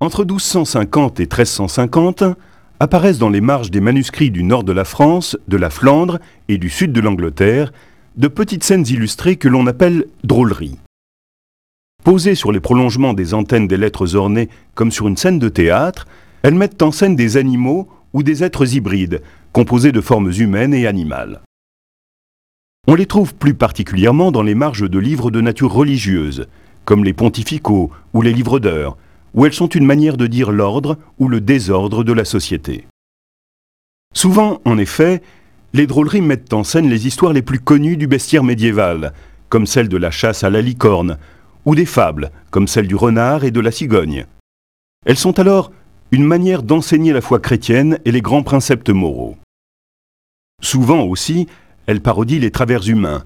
Entre 1250 et 1350, apparaissent dans les marges des manuscrits du nord de la France, de la Flandre et du sud de l'Angleterre de petites scènes illustrées que l'on appelle drôleries. Posées sur les prolongements des antennes des lettres ornées comme sur une scène de théâtre, elles mettent en scène des animaux ou des êtres hybrides, composés de formes humaines et animales. On les trouve plus particulièrement dans les marges de livres de nature religieuse, comme les pontificaux ou les livres d'heures, où elles sont une manière de dire l'ordre ou le désordre de la société. Souvent, en effet, les drôleries mettent en scène les histoires les plus connues du bestiaire médiéval, comme celle de la chasse à la licorne, ou des fables, comme celle du renard et de la cigogne. Elles sont alors une manière d'enseigner la foi chrétienne et les grands préceptes moraux. Souvent aussi, elles parodient les travers humains.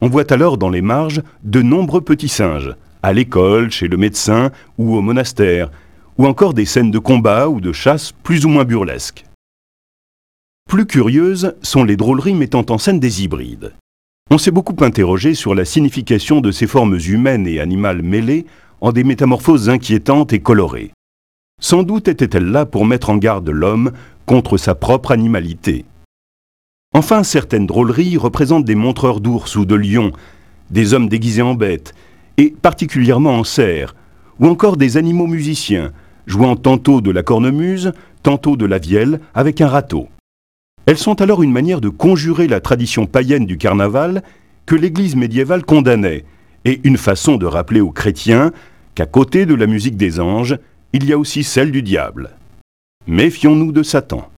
On voit alors dans les marges de nombreux petits singes, à l'école, chez le médecin ou au monastère, ou encore des scènes de combat ou de chasse plus ou moins burlesques. Plus curieuses sont les drôleries mettant en scène des hybrides. On s'est beaucoup interrogé sur la signification de ces formes humaines et animales mêlées en des métamorphoses inquiétantes et colorées. Sans doute étaient-elles là pour mettre en garde l'homme contre sa propre animalité. Enfin, certaines drôleries représentent des montreurs d'ours ou de lions, des hommes déguisés en bêtes, et particulièrement en cerfs, ou encore des animaux musiciens, jouant tantôt de la cornemuse, tantôt de la vielle, avec un râteau. Elles sont alors une manière de conjurer la tradition païenne du carnaval que l'Église médiévale condamnait, et une façon de rappeler aux chrétiens qu'à côté de la musique des anges, il y a aussi celle du diable. Méfions-nous de Satan.